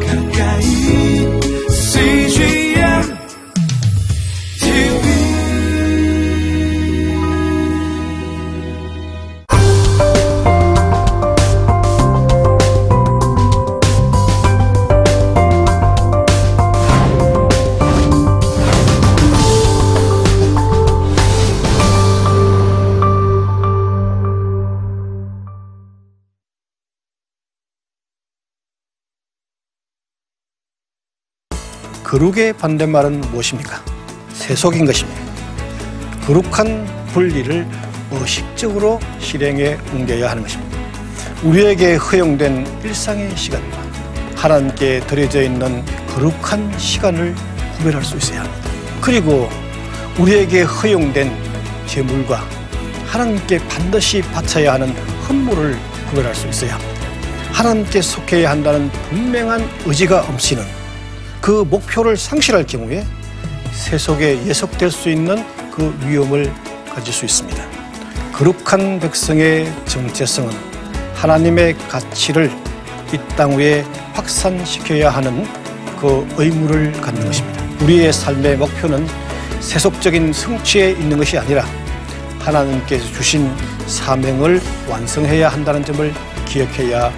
가까 거룩의 반대말은 무엇입니까? 세속인 것입니다. 거룩한 분리를 의식적으로 실행에 옮겨야 하는 것입니다. 우리에게 허용된 일상의 시간과 하나님께 드려져 있는 거룩한 시간을 구별할 수 있어야 합니다. 그리고 우리에게 허용된 재물과 하나님께 반드시 바쳐야 하는 헌물을 구별할 수 있어야 합니다. 하나님께 속해야 한다는 분명한 의지가 없이는 그 목표를 상실할 경우에 세속에 예속될 수 있는 그 위험을 가질 수 있습니다. 거룩한 백성의 정체성은 하나님의 가치를 이 땅 위에 확산시켜야 하는 그 의무를 갖는 것입니다. 우리의 삶의 목표는 세속적인 성취에 있는 것이 아니라 하나님께서 주신 사명을 완성해야 한다는 점을 기억해야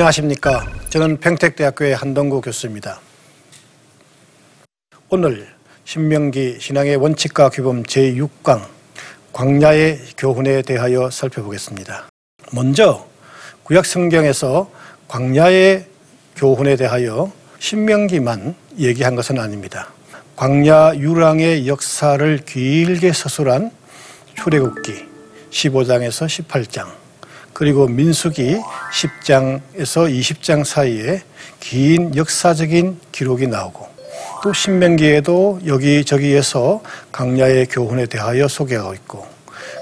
안녕하십니까. 저는 평택대학교의 한동구 교수입니다. 오늘 신명기 신앙의 원칙과 규범 제6강 광야의 교훈에 대하여 살펴보겠습니다. 먼저 구약 성경에서 광야의 교훈에 대하여 신명기만 얘기한 것은 아닙니다. 광야 유랑의 역사를 길게 서술한 출애굽기 15장에서 18장 그리고 민수기 10장에서 20장 사이에 긴 역사적인 기록이 나오고 또 신명기에도 여기저기에서 강야의 교훈에 대하여 소개하고 있고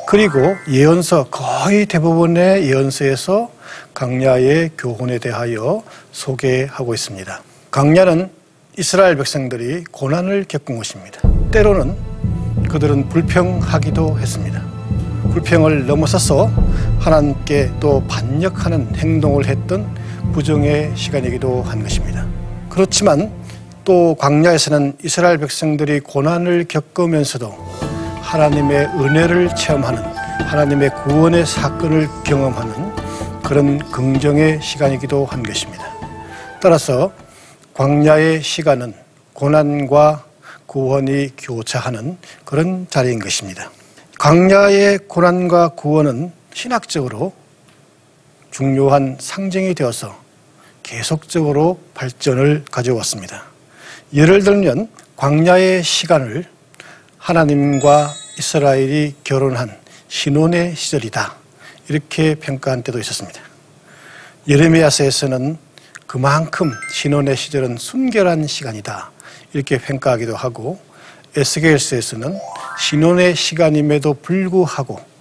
그리고 예언서 거의 대부분의 예언서에서 강야의 교훈에 대하여 소개하고 있습니다. 강야는 이스라엘 백성들이 고난을 겪은 곳입니다. 때로는 그들은 불평하기도 했습니다. 불평을 넘어서서 하나님께 또 반역하는 행동을 했던 부정의 시간이기도 한 것입니다. 그렇지만 또 광야에서는 이스라엘 백성들이 고난을 겪으면서도 하나님의 은혜를 체험하는 하나님의 구원의 사건을 경험하는 그런 긍정의 시간이기도 한 것입니다. 따라서 광야의 시간은 고난과 구원이 교차하는 그런 자리인 것입니다. 광야의 고난과 구원은 신학적으로 중요한 상징이 되어서 계속적으로 발전을 가져왔습니다. 예를 들면 광야의 시간을 하나님과 이스라엘이 결혼한 신혼의 시절이다. 이렇게 평가한 때도 있었습니다. 예레미야서에서는 그만큼 신혼의 시절은 순결한 시간이다. 이렇게 평가하기도 하고 에스겔서에서는 신혼의 시간임에도 불구하고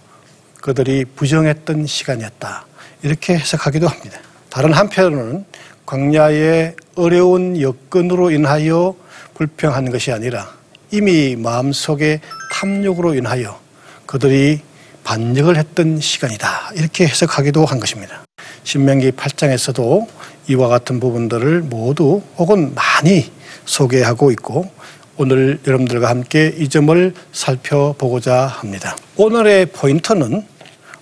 그들이 부정했던 시간이었다. 이렇게 해석하기도 합니다. 다른 한편으로는 광야의 어려운 여건으로 인하여 불평하는 것이 아니라 이미 마음속에 탐욕으로 인하여 그들이 반역을 했던 시간이다. 이렇게 해석하기도 한 것입니다. 신명기 8장에서도 이와 같은 부분들을 모두 혹은 많이 소개하고 있고 오늘 여러분들과 함께 이 점을 살펴보고자 합니다. 오늘의 포인트는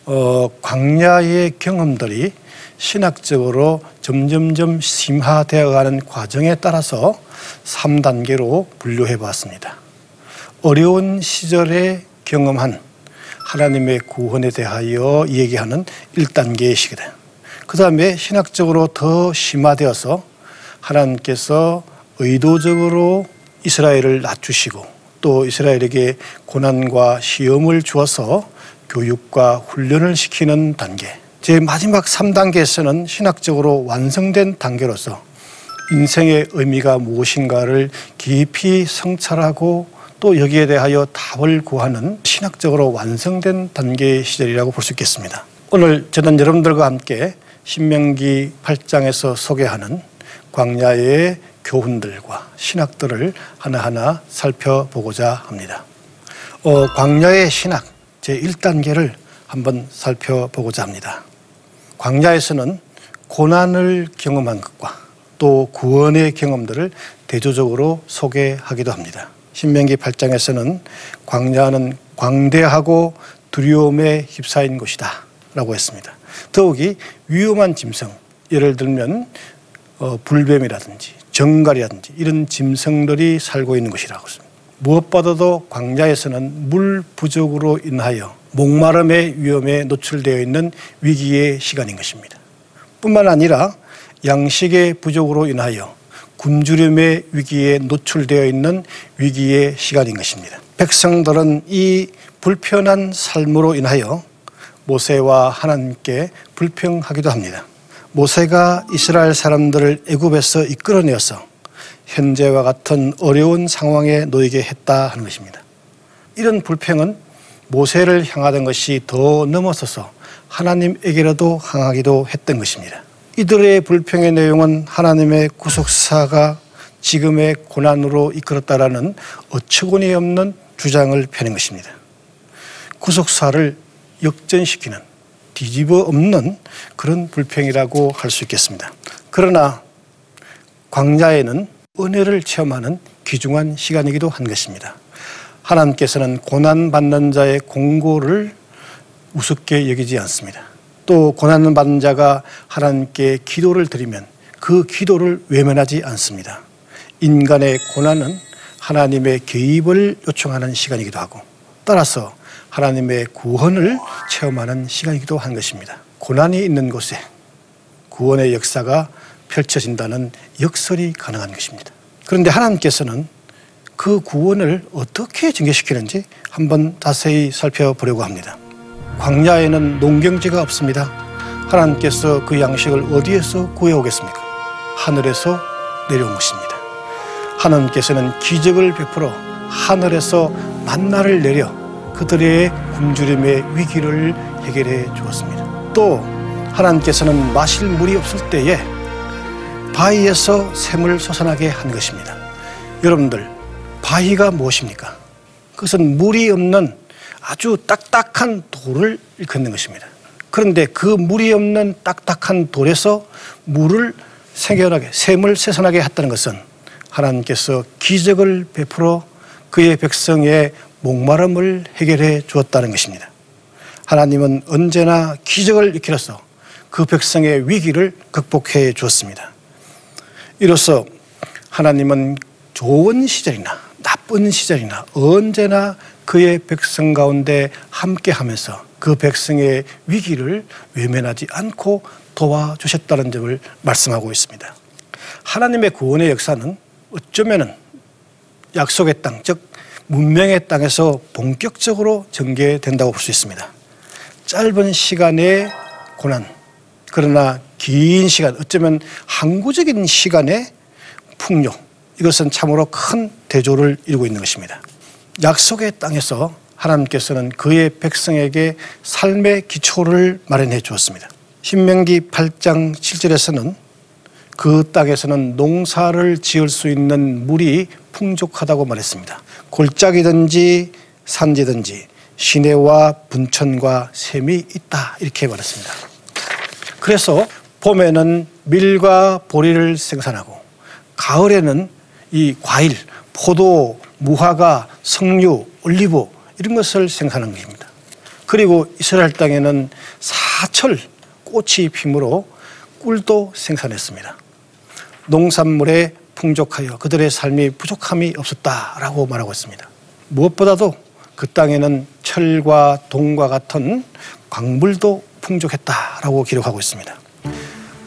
어, 광야의 경험들이 신학적으로 점점점 심화되어 가는 과정에 따라서 3단계로 분류해 봤습니다. 어려운 시절에 경험한 하나님의 구원에 대하여 얘기하는 1단계의 시기다. 그 다음에 신학적으로 더 심화되어서 하나님께서 의도적으로 이스라엘을 낮추시고 또 이스라엘에게 고난과 시험을 주어서 교육과 훈련을 시키는 단계. 제 마지막 3단계에서는 신학적으로 완성된 단계로서 인생의 의미가 무엇인가를 깊이 성찰하고 또 여기에 대하여 답을 구하는 신학적으로 완성된 단계의 시절이라고 볼 수 있겠습니다. 오늘 저는 여러분들과 함께 신명기 8장에서 소개하는 광야의 교훈들과 신학들을 하나하나 살펴보고자 합니다. 어, 광야의 신학 제 1단계를 한번 살펴보고자 합니다. 광야에서는 고난을 경험한 것과 또 구원의 경험들을 대조적으로 소개하기도 합니다. 신명기 8장에서는 광야는 광대하고 두려움에 휩싸인 곳이다 라고 했습니다. 더욱이 위험한 짐승, 예를 들면 어, 불뱀이라든지 정갈이라든지 이런 짐승들이 살고 있는 곳이라고 했습니다. 무엇보다도 광야에서는 물 부족으로 인하여 목마름의 위험에 노출되어 있는 위기의 시간인 것입니다. 뿐만 아니라 양식의 부족으로 인하여 굶주림의 위기에 노출되어 있는 위기의 시간인 것입니다. 백성들은 이 불편한 삶으로 인하여 모세와 하나님께 불평하기도 합니다. 모세가 이스라엘 사람들을 애굽에서 이끌어내어서 현재와 같은 어려운 상황에 놓이게 했다 하는 것입니다. 이런 불평은 모세를 향하던 것이 더 넘어서서 하나님에게라도 향하기도 했던 것입니다. 이들의 불평의 내용은 하나님의 구속사가 지금의 고난으로 이끌었다라는 어처구니 없는 주장을 펴는 것입니다. 구속사를 역전시키는 뒤집어 엎는 그런 불평이라고 할 수 있겠습니다. 그러나 광야에는 은혜를 체험하는 귀중한 시간이기도 한 것입니다. 하나님께서는 고난받는 자의 공고를 우습게 여기지 않습니다. 또 고난받는 자가 하나님께 기도를 드리면 그 기도를 외면하지 않습니다. 인간의 고난은 하나님의 개입을 요청하는 시간이기도 하고 따라서 하나님의 구원을 체험하는 시간이기도 한 것입니다. 고난이 있는 곳에 구원의 역사가 펼쳐진다는 역설이 가능한 것입니다. 그런데 하나님께서는 그 구원을 어떻게 증개시키는지 한번 자세히 살펴보려고 합니다. 광야에는 농경지가 없습니다. 하나님께서 그 양식을 어디에서 구해오겠습니까? 하늘에서 내려온 것입니다. 하나님께서는 기적을 베풀어 하늘에서 만나를 내려 그들의 굶주림의 위기를 해결해 주었습니다. 또 하나님께서는 마실 물이 없을 때에 바위에서 샘을 솟아나게 한 것입니다. 여러분들, 바위가 무엇입니까? 그것은 물이 없는 아주 딱딱한 돌을 일컫는 것입니다. 그런데 그 물이 없는 딱딱한 돌에서 물을 생겨나게, 샘을 솟아나게 했다는 것은 하나님께서 기적을 베풀어 그의 백성의 목마름을 해결해 주었다는 것입니다. 하나님은 언제나 기적을 일으켜서 그 백성의 위기를 극복해 주었습니다. 이로써 하나님은 좋은 시절이나 나쁜 시절이나 언제나 그의 백성 가운데 함께 하면서 그 백성의 위기를 외면하지 않고 도와주셨다는 점을 말씀하고 있습니다. 하나님의 구원의 역사는 어쩌면은 약속의 땅, 즉 문명의 땅에서 본격적으로 전개된다고 볼 수 있습니다. 짧은 시간의 고난, 그러나 긴 시간, 어쩌면 항구적인 시간의 풍요, 이것은 참으로 큰 대조를 이루고 있는 것입니다. 약속의 땅에서 하나님께서는 그의 백성에게 삶의 기초를 마련해 주었습니다. 신명기 8장 7절에서는 그 땅에서는 농사를 지을 수 있는 물이 풍족하다고 말했습니다. 골짜기든지 산지든지 시내와 분천과 샘이 있다 이렇게 말했습니다. 그래서 봄에는 밀과 보리를 생산하고 가을에는 이 과일, 포도, 무화과, 석류, 올리브 이런 것을 생산한 것입니다. 그리고 이스라엘 땅에는 사철 꽃이 피므로 꿀도 생산했습니다. 농산물에 풍족하여 그들의 삶이 부족함이 없었다라고 말하고 있습니다. 무엇보다도 그 땅에는 철과 동과 같은 광물도 풍족했다라고 기록하고 있습니다.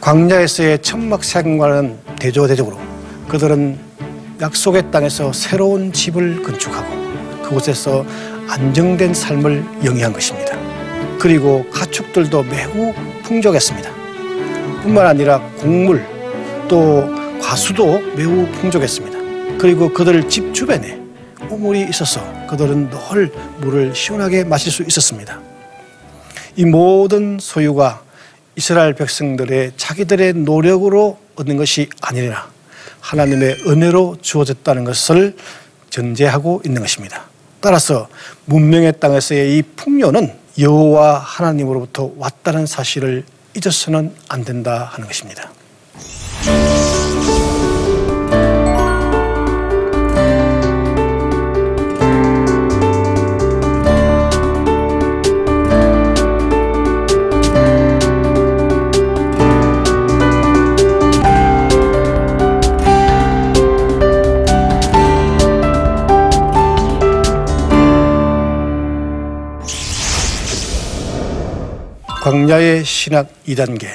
광야에서의 천막 생활은 대조대적으로 그들은 약속의 땅에서 새로운 집을 건축하고 그곳에서 안정된 삶을 영위한 것입니다. 그리고 가축들도 매우 풍족했습니다. 뿐만 아니라 곡물 또 과수도 매우 풍족했습니다. 그리고 그들 집 주변에 우물이 있어서 그들은 늘 물을 시원하게 마실 수 있었습니다. 이 모든 소유가 이스라엘 백성들의 자기들의 노력으로 얻는 것이 아니라 하나님의 은혜로 주어졌다는 것을 전제하고 있는 것입니다. 따라서 문명의 땅에서의 이 풍요는 여호와 하나님으로부터 왔다는 사실을 잊어서는 안 된다 하는 것입니다. 광야의 신학 2단계,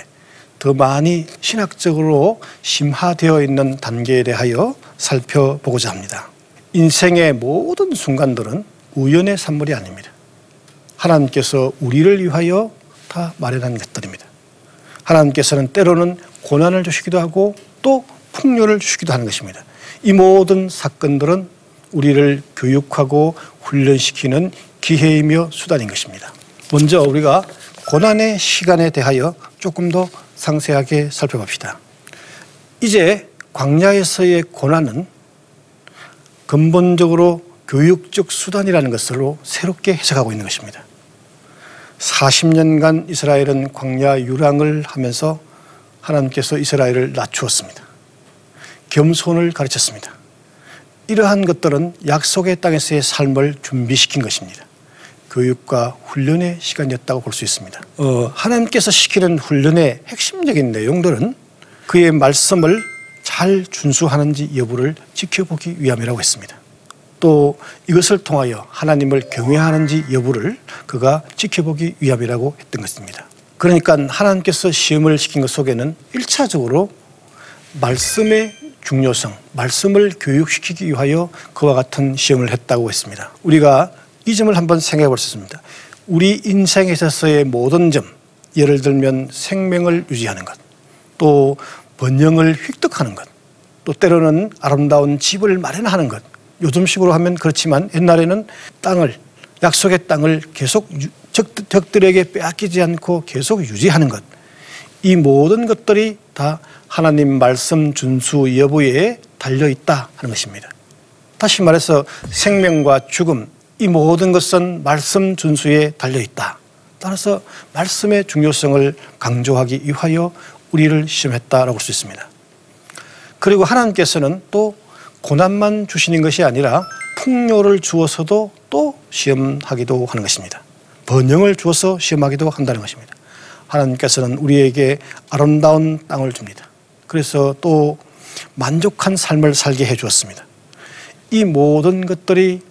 더 많이 신학적으로 심화되어 있는 단계에 대하여 살펴보고자 합니다. 인생의 모든 순간들은 우연의 산물이 아닙니다. 하나님께서 우리를 위하여 다 마련한 것들입니다. 하나님께서는 때로는 고난을 주시기도 하고 또 풍요를 주시기도 하는 것입니다. 이 모든 사건들은 우리를 교육하고 훈련시키는 기회이며 수단인 것입니다. 먼저 우리가 고난의 시간에 대하여 조금 더 상세하게 살펴봅시다. 이제 광야에서의 고난은 근본적으로 교육적 수단이라는 것으로 새롭게 해석하고 있는 것입니다. 40년간 이스라엘은 광야 유랑을 하면서 하나님께서 이스라엘을 낮추었습니다. 겸손을 가르쳤습니다. 이러한 것들은 약속의 땅에서의 삶을 준비시킨 것입니다. 교육과 훈련의 시간이었다고 볼 수 있습니다. 어, 하나님께서 시키는 훈련의 핵심적인 내용들은 그의 말씀을 잘 준수하는지 여부를 지켜보기 위함이라고 했습니다. 또 이것을 통하여 하나님을 경외하는지 여부를 그가 지켜보기 위함이라고 했던 것입니다. 그러니까 하나님께서 시험을 시킨 것 속에는 일차적으로 말씀의 중요성, 말씀을 교육시키기 위하여 그와 같은 시험을 했다고 했습니다. 우리가 이 점을 한번 생각해 볼 수 있습니다. 우리 인생에 있어서의 모든 점, 예를 들면 생명을 유지하는 것, 또 번영을 획득하는 것, 또 때로는 아름다운 집을 마련하는 것. 요즘식으로 하면 그렇지만 옛날에는 땅을 약속의 땅을 계속 적, 적들에게 빼앗기지 않고 계속 유지하는 것. 이 모든 것들이 다 하나님 말씀 준수 여부에 달려 있다 하는 것입니다. 다시 말해서 생명과 죽음, 이 모든 것은 말씀 준수에 달려 있다. 따라서 말씀의 중요성을 강조하기 위하여 우리를 시험했다라고 볼수 있습니다. 그리고 하나님께서는 또 고난만 주시는 것이 아니라 풍요를 주어서도 또 시험하기도 하는 것입니다. 번영을 주어서 시험하기도 한다는 것입니다. 하나님께서는 우리에게 아름다운 땅을 줍니다. 그래서 또 만족한 삶을 살게 해 주었습니다. 이 모든 것들이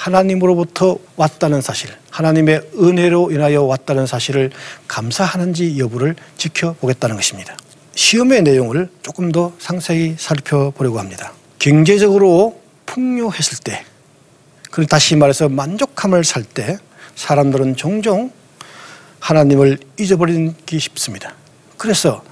하나님으로부터 왔다는 사실, 하나님의 은혜로 인하여 왔다는 사실을 감사하는지 여부를 지켜보겠다는 것입니다. 시험의 내용을 조금 더 상세히 살펴보려고 합니다. 경제적으로 풍요했을 때, 그리고 다시 말해서 만족함을 살 때 사람들은 종종 하나님을 잊어버리기 쉽습니다. 그래서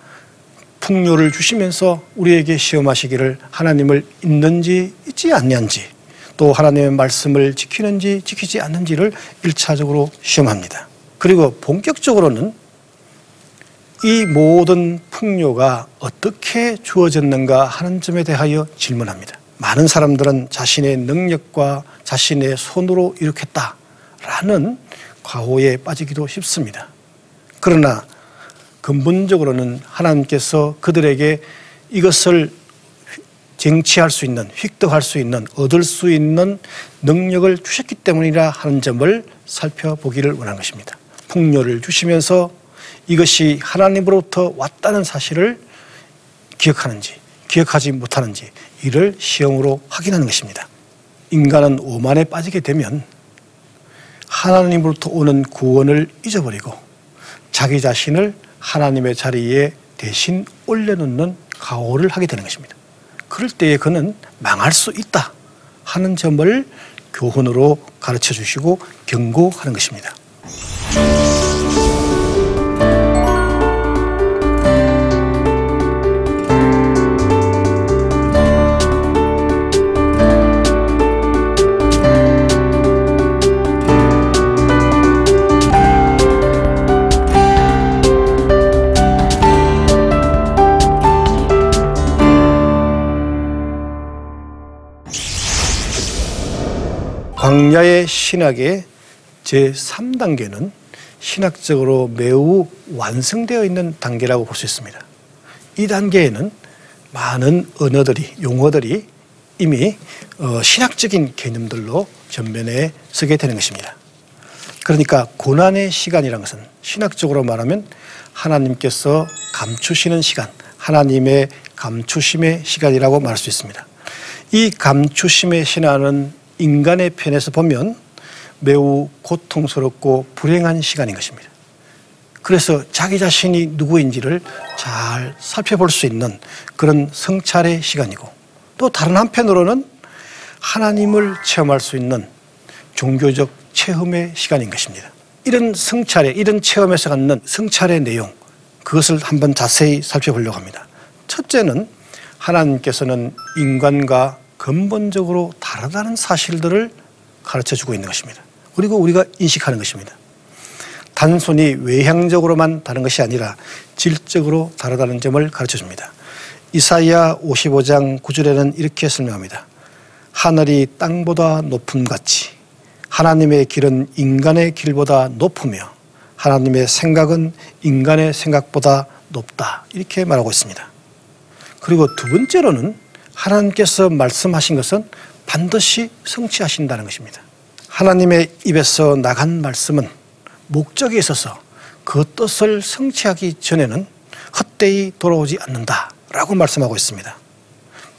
풍요를 주시면서 우리에게 시험하시기를 하나님을 있는지 있지 않는지 또 하나님의 말씀을 지키는지 지키지 않는지를 일차적으로 시험합니다. 그리고 본격적으로는 이 모든 풍요가 어떻게 주어졌는가 하는 점에 대하여 질문합니다. 많은 사람들은 자신의 능력과 자신의 손으로 이룩했다라는 과오에 빠지기도 쉽습니다. 그러나 근본적으로는 하나님께서 그들에게 이것을 쟁취할 수 있는, 획득할 수 있는, 얻을 수 있는 능력을 주셨기 때문이라 하는 점을 살펴보기를 원하는 것입니다. 풍요를 주시면서 이것이 하나님으로부터 왔다는 사실을 기억하는지, 기억하지 못하는지 이를 시험으로 확인하는 것입니다. 인간은 오만에 빠지게 되면 하나님으로부터 오는 구원을 잊어버리고 자기 자신을 하나님의 자리에 대신 올려놓는 가오를 하게 되는 것입니다. 그럴 때에 그는 망할 수 있다 하는 점을 교훈으로 가르쳐 주시고 경고하는 것입니다. 광야의 신학의 제3단계는 신학적으로 매우 완성되어 있는 단계라고 볼 수 있습니다. 이 단계에는 많은 언어들이, 용어들이 이미 어, 신학적인 개념들로 전면에 서게 되는 것입니다. 그러니까 고난의 시간이라는 것은 신학적으로 말하면 하나님께서 감추시는 시간, 하나님의 감추심의 시간이라고 말할 수 있습니다. 이 감추심의 신화는 인간의 편에서 보면 매우 고통스럽고 불행한 시간인 것입니다. 그래서 자기 자신이 누구인지를 잘 살펴볼 수 있는 그런 성찰의 시간이고 또 다른 한편으로는 하나님을 체험할 수 있는 종교적 체험의 시간인 것입니다. 이런 성찰의 이런 체험에서 갖는 성찰의 내용 그것을 한번 자세히 살펴보려고 합니다. 첫째는 하나님께서는 인간과 근본적으로 다르다는 사실들을 가르쳐 주고 있는 것입니다. 그리고 우리가 인식하는 것입니다. 단순히 외향적으로만 다른 것이 아니라 질적으로 다르다는 점을 가르쳐 줍니다. 이사이아 55장 9절에는 이렇게 설명합니다. 하늘이 땅보다 높음 같이 하나님의 길은 인간의 길보다 높으며 하나님의 생각은 인간의 생각보다 높다. 이렇게 말하고 있습니다. 그리고 두 번째로는 하나님께서 말씀하신 것은 반드시 성취하신다는 것입니다. 하나님의 입에서 나간 말씀은 목적이 있어서 그 뜻을 성취하기 전에는 헛되이 돌아오지 않는다라고 말씀하고 있습니다.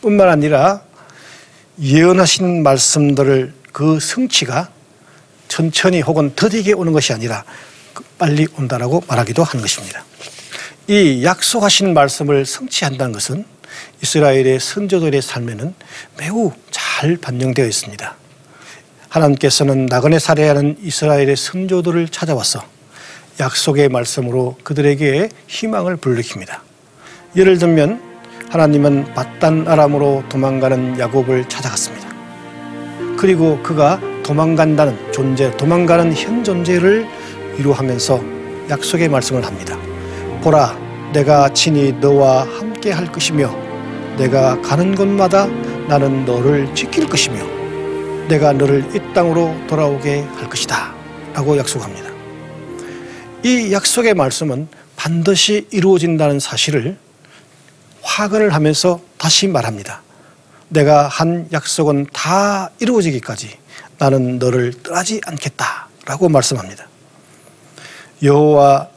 뿐만 아니라 예언하신 말씀들을 그 성취가 천천히 혹은 더디게 오는 것이 아니라 빨리 온다라고 말하기도 하는 것입니다. 이 약속하신 말씀을 성취한다는 것은 이스라엘의 선조들의 삶에는 매우 잘 반영되어 있습니다. 하나님께서는 나그네 살해하는 이스라엘의 선조들을 찾아와서 약속의 말씀으로 그들에게 희망을 불러킵니다. 예를 들면 하나님은 바단 아람으로 도망가는 야곱을 찾아갔습니다. 그리고 그가 도망간다는 존재, 도망가는 현 존재를 위로하면서 약속의 말씀을 합니다. 보라, 내가 친히 너와 함께 할 것이며, 내가 가는 곳마다 나는 너를 지킬 것이며, 내가 너를 이 땅으로 돌아오게 할 것이다. 라고 약속합니다. 이 약속의 말씀은 반드시 이루어진다는 사실을 확언을 하면서 다시 말합니다. 내가 한 약속은 다 이루어지기까지 나는 너를 떠나지 않겠다 라고 말씀합니다. 여호와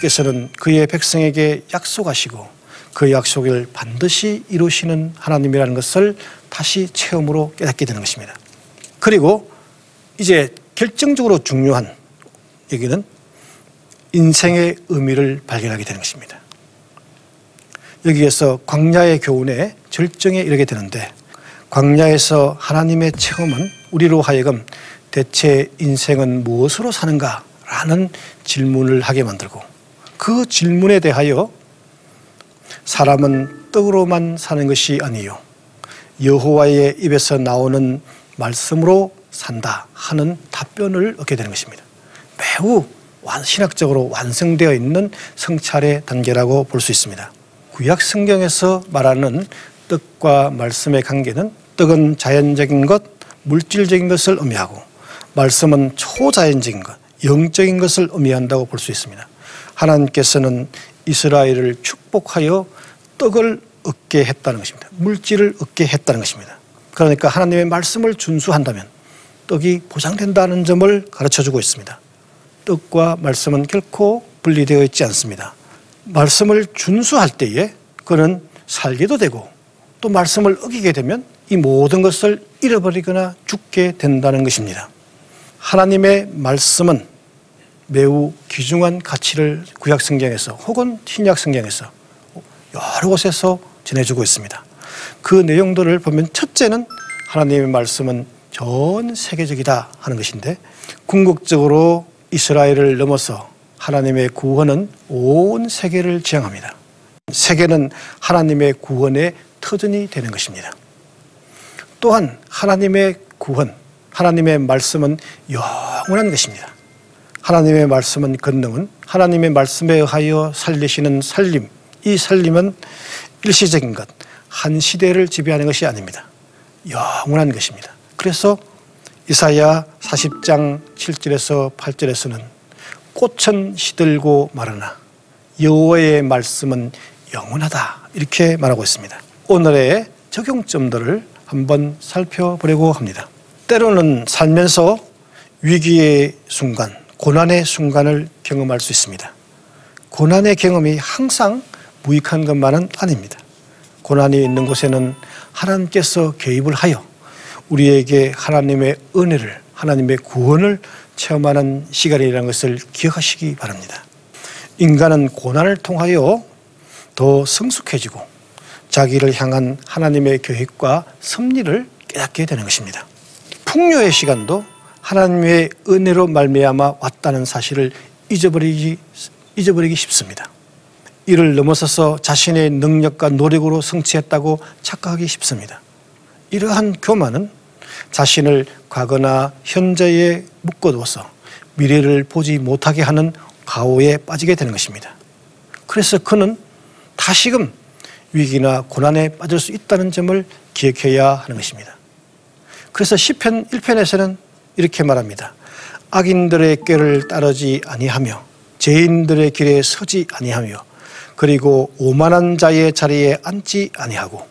께서는 그의 백성에게 약속하시고 그 약속을 반드시 이루시는 하나님이라는 것을 다시 체험으로 깨닫게 되는 것입니다. 그리고 이제 결정적으로 중요한 얘기는 인생의 의미를 발견하게 되는 것입니다. 여기에서 광야의 교훈의 절정에 이르게 되는데 광야에서 하나님의 체험은 우리로 하여금 대체 인생은 무엇으로 사는가 라는 질문을 하게 만들고 그 질문에 대하여 사람은 떡으로만 사는 것이 아니요 여호와의 입에서 나오는 말씀으로 산다 하는 답변을 얻게 되는 것입니다. 매우 신학적으로 완성되어 있는 성찰의 단계라고 볼 수 있습니다. 구약 성경에서 말하는 떡과 말씀의 관계는 떡은 자연적인 것, 물질적인 것을 의미하고 말씀은 초자연적인 것, 영적인 것을 의미한다고 볼 수 있습니다. 하나님께서는 이스라엘을 축복하여 떡을 얻게 했다는 것입니다. 물질을 얻게 했다는 것입니다. 그러니까 하나님의 말씀을 준수한다면 떡이 보장된다는 점을 가르쳐 주고 있습니다. 떡과 말씀은 결코 분리되어 있지 않습니다. 말씀을 준수할 때에 그는 살게도 되고 또 말씀을 어기게 되면 이 모든 것을 잃어버리거나 죽게 된다는 것입니다. 하나님의 말씀은 매우 귀중한 가치를 구약 성경에서 혹은 신약 성경에서 여러 곳에서 전해주고 있습니다. 그 내용들을 보면 첫째는 하나님의 말씀은 전 세계적이다 하는 것인데 궁극적으로 이스라엘을 넘어서 하나님의 구원은 온 세계를 지향합니다. 세계는 하나님의 구원의 터전이 되는 것입니다. 또한 하나님의 구원, 하나님의 말씀은 영원한 것입니다. 하나님의 말씀은 권능은 하나님의 말씀에 의하여 살리시는 살림, 이 살림은 일시적인 것, 한 시대를 지배하는 것이 아닙니다. 영원한 것입니다. 그래서 이사야 40장 7절에서 8절에서는 꽃은 시들고 마르나 여호와의 말씀은 영원하다 이렇게 말하고 있습니다. 오늘의 적용점들을 한번 살펴보려고 합니다. 때로는 살면서 위기의 순간, 고난의 순간을 경험할 수 있습니다. 고난의 경험이 항상 무익한 것만은 아닙니다. 고난이 있는 곳에는 하나님께서 개입을 하여 우리에게 하나님의 은혜를, 하나님의 구원을 체험하는 시간이라는 것을 기억하시기 바랍니다. 인간은 고난을 통하여 더 성숙해지고 자기를 향한 하나님의 계획과 섭리를 깨닫게 되는 것입니다. 풍요의 시간도 하나님의 은혜로 말미암아 왔다는 사실을 잊어버리기 잊어버리기 쉽습니다. 이를 넘어서서 자신의 능력과 노력으로 성취했다고 착각하기 쉽습니다. 이러한 교만은 자신을 과거나 현재에 묶어두어서 미래를 보지 못하게 하는 가오에 빠지게 되는 것입니다. 그래서 그는 다시금 위기나 고난에 빠질 수 있다는 점을 기억해야 하는 것입니다. 그래서 시편 1편에서는 이렇게 말합니다. 악인들의 꾀를 따르지 아니하며 죄인들의 길에 서지 아니하며 그리고 오만한 자의 자리에 앉지 아니하고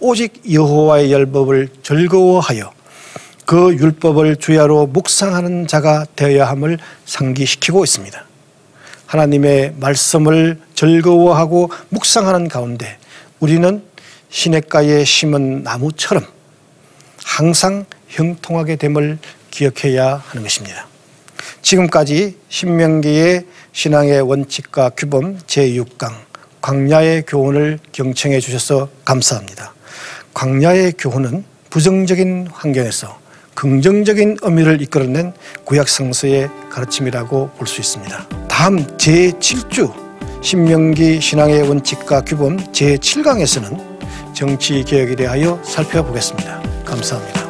오직 여호와의 율법을 즐거워하여 그 율법을 주야로 묵상하는 자가 되어야 함을 상기시키고 있습니다. 하나님의 말씀을 즐거워하고 묵상하는 가운데 우리는 시냇가에 심은 나무처럼 항상 형통하게 됨을 기억해야 하는 것입니다. 지금까지 신명기의 신앙의 원칙과 규범 제6강 광야의 교훈을 경청해 주셔서 감사합니다. 광야의 교훈은 부정적인 환경에서 긍정적인 의미를 이끌어낸 구약 성서의 가르침이라고 볼 수 있습니다. 다음 제7주 신명기 신앙의 원칙과 규범 제7강에서는 정치 개혁에 대하여 살펴보겠습니다. 감사합니다.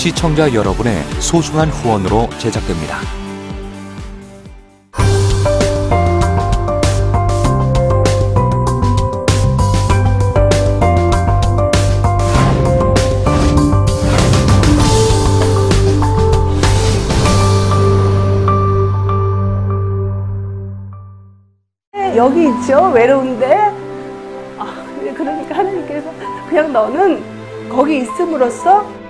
시청자 여러분의 소중한 후원으로 제작됩니다. 여기 있죠 외로운데 아, 그러니까 하나님께서 그냥 너는 거기 있음으로써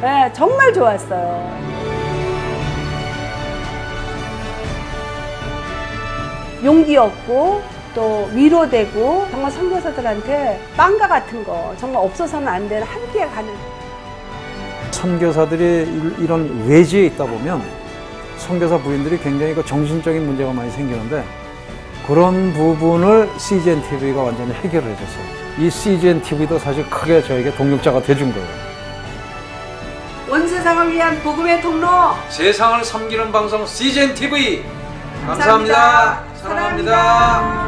네, 정말 좋았어요. 용기 얻고 또 위로되고 정말 선교사들한테 빵과 같은 거 정말 없어서는 안 되는 함께 가는 선교사들이 이- 이런 외지에 있다 보면 선교사 부인들이 굉장히 그 정신적인 문제가 많이 생기는데 그런 부분을 CGN TV가 완전히 해결을 해줬어요. 이 CGN TV도 사실 크게 저에게 동력자가 돼준 거예요. 온 세상을 위한 복음의 통로 세상을 섬기는 방송 CGN TV 감사합니다. 사랑합니다.